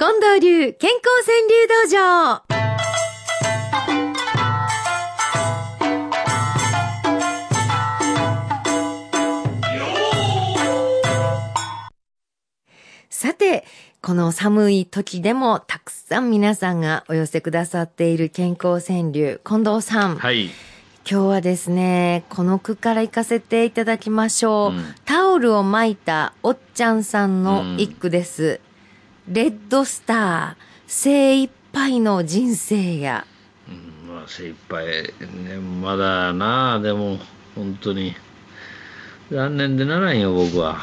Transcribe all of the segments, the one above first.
近藤流健康川柳道場さて、この寒い時でもたくさん皆さんがお寄せくださっている健康川柳、近藤さん。はい。今日はですね、この句から行かせていただきましょう。うんタオルを巻いたおっちゃんさんの一句です。レッドスター、精一杯の人生や。うんまあ精一杯ね。まだなあでも本当に。残念でならんよ僕は。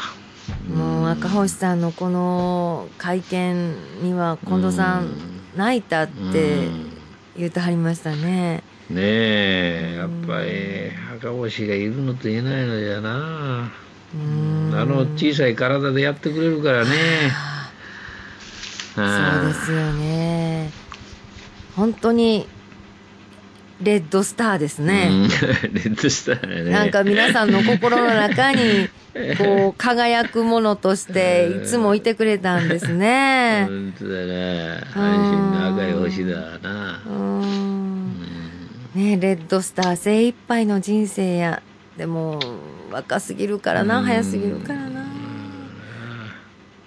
もう赤星さんのこの会見には近藤さん泣いたって言ってはりましたね。ねえやっぱり赤星がいるのといないのじゃな。うん。あの小さい体でやってくれるからねそうですよね。本当にレッドスターですね。うん レッドスターやねなんか皆さんの心の中に、こう、輝くものとして、いつもいてくれたんですね。本当だな安心の赤い星だな。ねレッドスター精一杯の人生や。でも、若すぎるからな、早すぎるからな。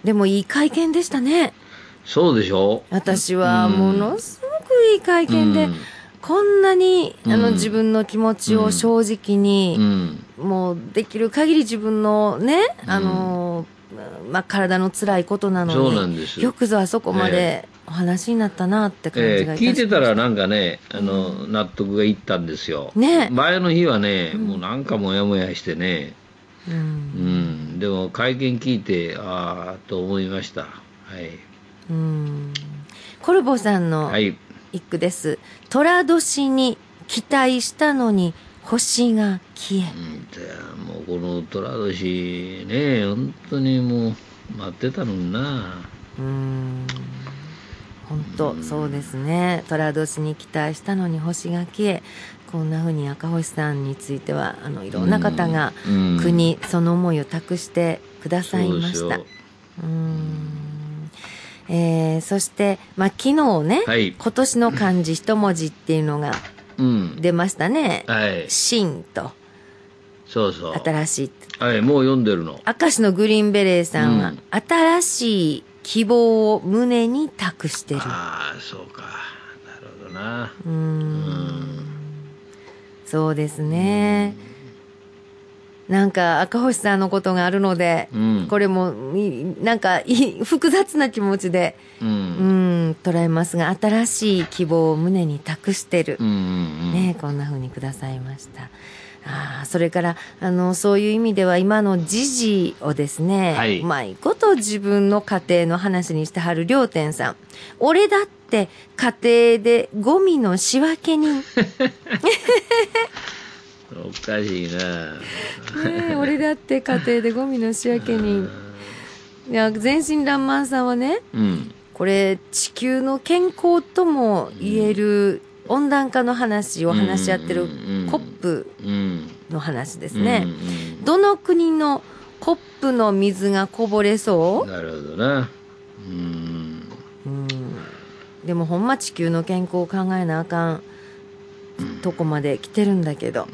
でもいい会見でしたね。そうでしょ？私はものすごくいい会見で、うん。こんなに、あの、うん。自分の気持ちを正直に、うん。もうできる限り自分のね、あの、まあ、体の辛いことなのに、そうなんです。よくぞあそこまでお話になったなって感えーじがいたします。聞いてたらなんかね、あの、納得がいったんですよ。ね。前の日はね、もうなんかモヤモヤしてね、う。うん。ん、でも会見聞いて、ああ、と思いました。はい。うん。コルボさんのはい。一句です。寅年に期待したのに星が消え。もうこの虎年ね、本当にもう待ってたのにな。うん。本当そうですね。寅年に期待したのに星が消え。こんな風に赤星さんについては、あの、いろんな方がうん国にその思いを託してくださいました。そうんえーそして、まあ、昨日ね、はい今年の漢字一文字っていうのがうん。出ましたね。はい。新とそうそう。新しい。はい、もう読んでるの。明石のグリーンベレーさんは、うん新しい希望を胸に託してる。ああ、そうか。なるほどな。うんん。そうですね。なんか赤星さんのことがあるので、うん。これもいなんかいい複雑な気持ちで、う。うんん、捉えますが、新しい希望を胸に託してる。うんうんうん。ね、こんな風にくださいました。あーそれから、あの、そういう意味では今の時事をですね、はいうまいこと自分の家庭の話にしてはる良天さん。俺だって家庭でゴミの仕分け人。ねおかしいな。え俺だって家庭でゴミの仕分け人。いや、全身爛漫さんはね、うん。これ地球の健康とも言える温暖化の話を話し合ってるうんコップうん。の話ですね。どの国のコップの水がこぼれそなるほどな。でもほんま地球の健康を考えなあかんとこまで来てるんだけど、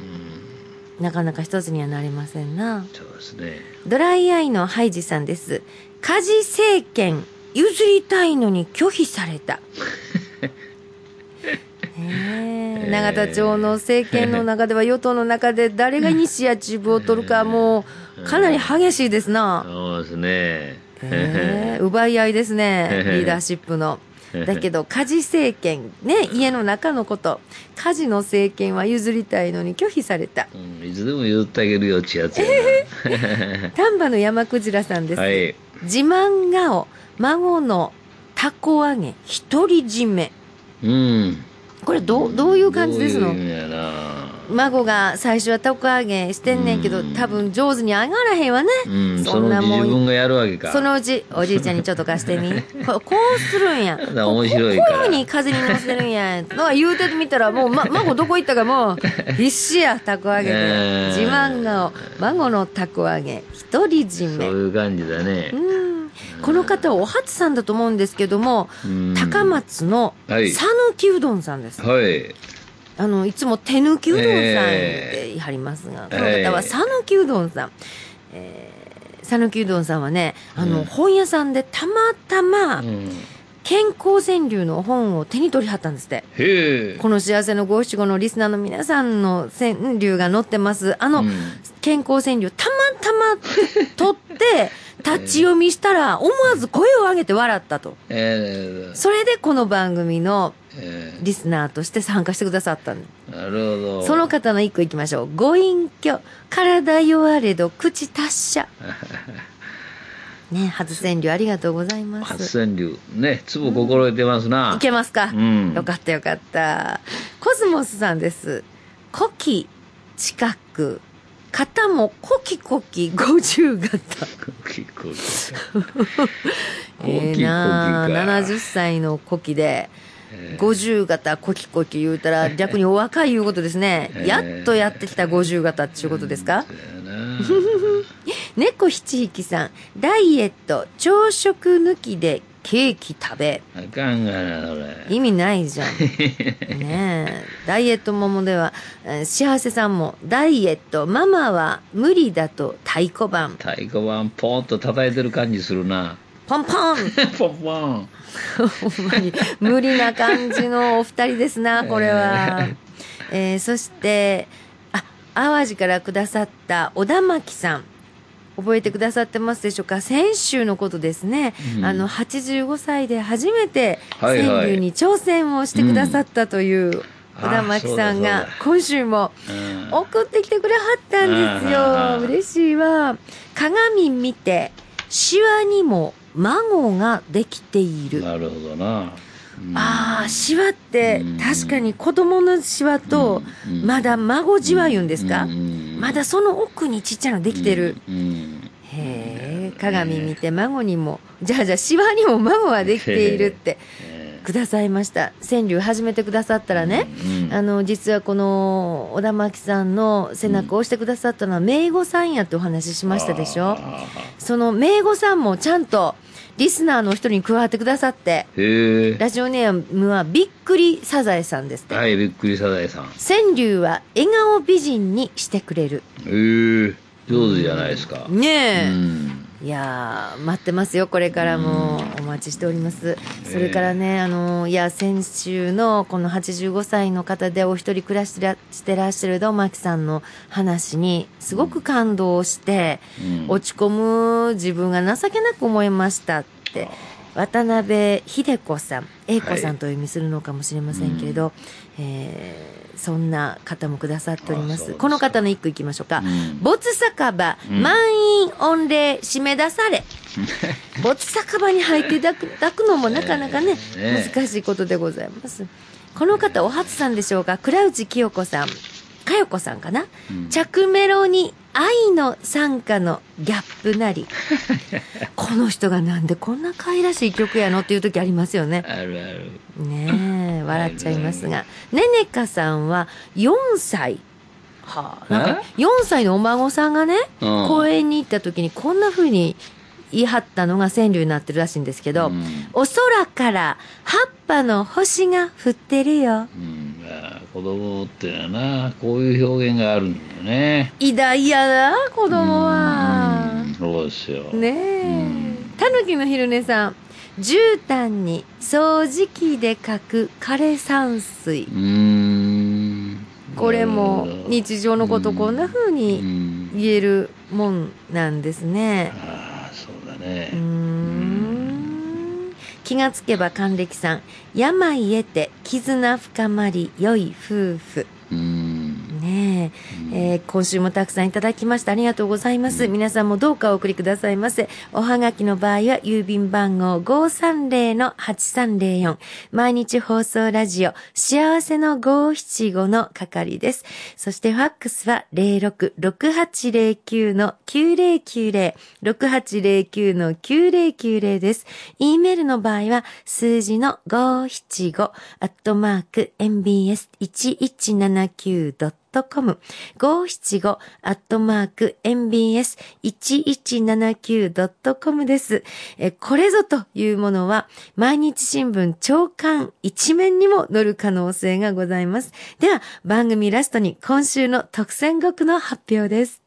なかなか一つにはなりませんな。そうですね。ドライアイのハイジさんです。家事政権譲りたいのに拒否された。ねえ永田町の政権の中では与党の中で誰がイニシアチブを取るかもうかなり激しいですな。そうですね。ええ奪い合いですね、リーダーシップの。だけど、家事政権、ね、家の中のこと、家事の政権は譲りたいのに拒否された。うんいつでも言ってあげるよってやつや 丹波の山クジラさんです。な。はい。自慢顔、孫のたこ揚げ、独り占め。うん。これどう、どういう感じですの？どういう。孫が最初はたこ揚げしてんねんけど、うん多分上手に揚がらへんわね。うん。そんなもん自分がやるわけか。そのうち、おじいちゃんにちょっと貸してみ。こ こうするんや。面白いこういうふうに風に乗せるんや。のは言うてみたら、もう、ま、孫どこ行ったかもう、必死や、たこ揚げで。えー自慢顔、孫のたこ揚げ、独り占そうめ。いう感じだねう。ん。この方はお初さんだと思うんですけども、うん高松のはい讃岐うどんさんです。はい。あの、いつも手抜きうどんさんえで言い張りますが、えこの方は讃岐うどんさん。えー讃岐うどんさんはね、あの、うん本屋さんでたまたまう、ん。健康川柳の本を手に取りはったんですって。この幸せの五七五のリスナーの皆さんの川柳が載ってます。あの、うん健康川柳、たまたま取って、立ち読みしたら、思わず声を上げて笑ったと。えーそれでこの番組のえリスナーとして参加してくださったんでーなるほど。その方の一個いきましょう。ご隠居、体弱れど口達者。ね、初川柳ありがとうございます。初川柳。ね、粒心得てますな。いけますか、うんよかったよかった。コスモスさんです。古希近く、肩もコキコキ五十型。コキコキか70歳の古希で、えー50型コキコキ言うたら逆にお若いいうことですね。ええやっとやってきた50型っていうことですか、猫七匹さん、ダイエット、朝食抜きでケーキ食べ。あかんがな、それ。意味ないじゃん。ねえ。ダイエットももでは、えー幸せさんも、ダイエット、ママは無理だと太鼓判。太鼓判ポンと叩いてる感じするな。ポンポン ポンポン。ほんまに無理な感じのお二人ですな、これは。えーそして、あ、淡路からくださった小田巻さん。覚えてくださってますでしょうか？先週のことですね。うんあの、85歳で初めて川柳に挑戦をしてくださったという小田巻さんあが今週もうん送ってきてくれはったんですよ。嬉しいわ。鏡見て、シワにも孫ができている。なるほどな。うん。ああ、シワってうん。確かに子供のシワとうん。まだ孫じわ言うんですか？うん。まだその奥にちっちゃなのできてる。へえ、鏡見て孫にも、じゃあじゃあシワにも孫ができているって。えくださいました。川柳始めてくださったらね、うんあの、実はこの小田巻さんの背中を押してくださったのは名護さんやってお話ししましたでしょあその名護さんもちゃんとリスナーの一人に加わってくださって。ラジオネームはびっくりサザエさんですって。はい、びっくりサザエさん。川柳は笑顔美人にしてくれる。へえ。上手じゃないですか。ねえ。うんいやー、待ってますよ。これからも。お待ちしております。それからね、あの、いや、先週のこの85歳の方でお一人暮らしてらしてらっしゃるどまきさんの話にすごく感動して、うん。落ち込む自分が情けなく思いましたって。渡辺秀子さん、英子さんとお読みするのかもしれませんけれど、えーそんな方もくださっております。この方の一句いきましょうか。うん没酒場、うん満員御礼、締め出され。没酒場に入っていただくのもなかなかね、ええ難しいことでございます。この方、お初さんでしょうか倉内清子さん、かよこさんかな、うん着メロに愛の参加のギャップなり。この人がなんでこんな可愛らしい曲やのっていう時ありますよね。あるある。ねえ、笑っちゃいますが。ねねかさんは4歳。はあ、なんか4歳のお孫さんがね、うん公園に行った時にこんな風に言い張ったのが川柳になってるらしいんですけど、うんお空から葉っぱの星が降ってるよ。うん、子供ってのはな、こういう表現があるんだよね。偉大やな、子供はうん。そうですよ。ねうえん。たぬきの昼寝さん。絨毯に掃除機で書く枯山水。これも日常のことこんな風うにん言えるもんなんですね。ああ、そうだね。気がつけば還暦さん。病得て絆深まり良い夫婦。ええー今週もたくさんいただきましてありがとうございます。皆さんもどうかお送りくださいませ。おはがきの場合は郵便番号530-8304毎日放送ラジオ幸せの575の係です。そしてファックスは066809-9090 6809-9090です。e メールの場合は数字の575アットマーク mbs1179.com 5 575アットマーク mbs1179.com です。え、これぞというものは、毎日新聞長官一面にも載る可能性がございます。では、番組ラストに今週の特選語句の発表です。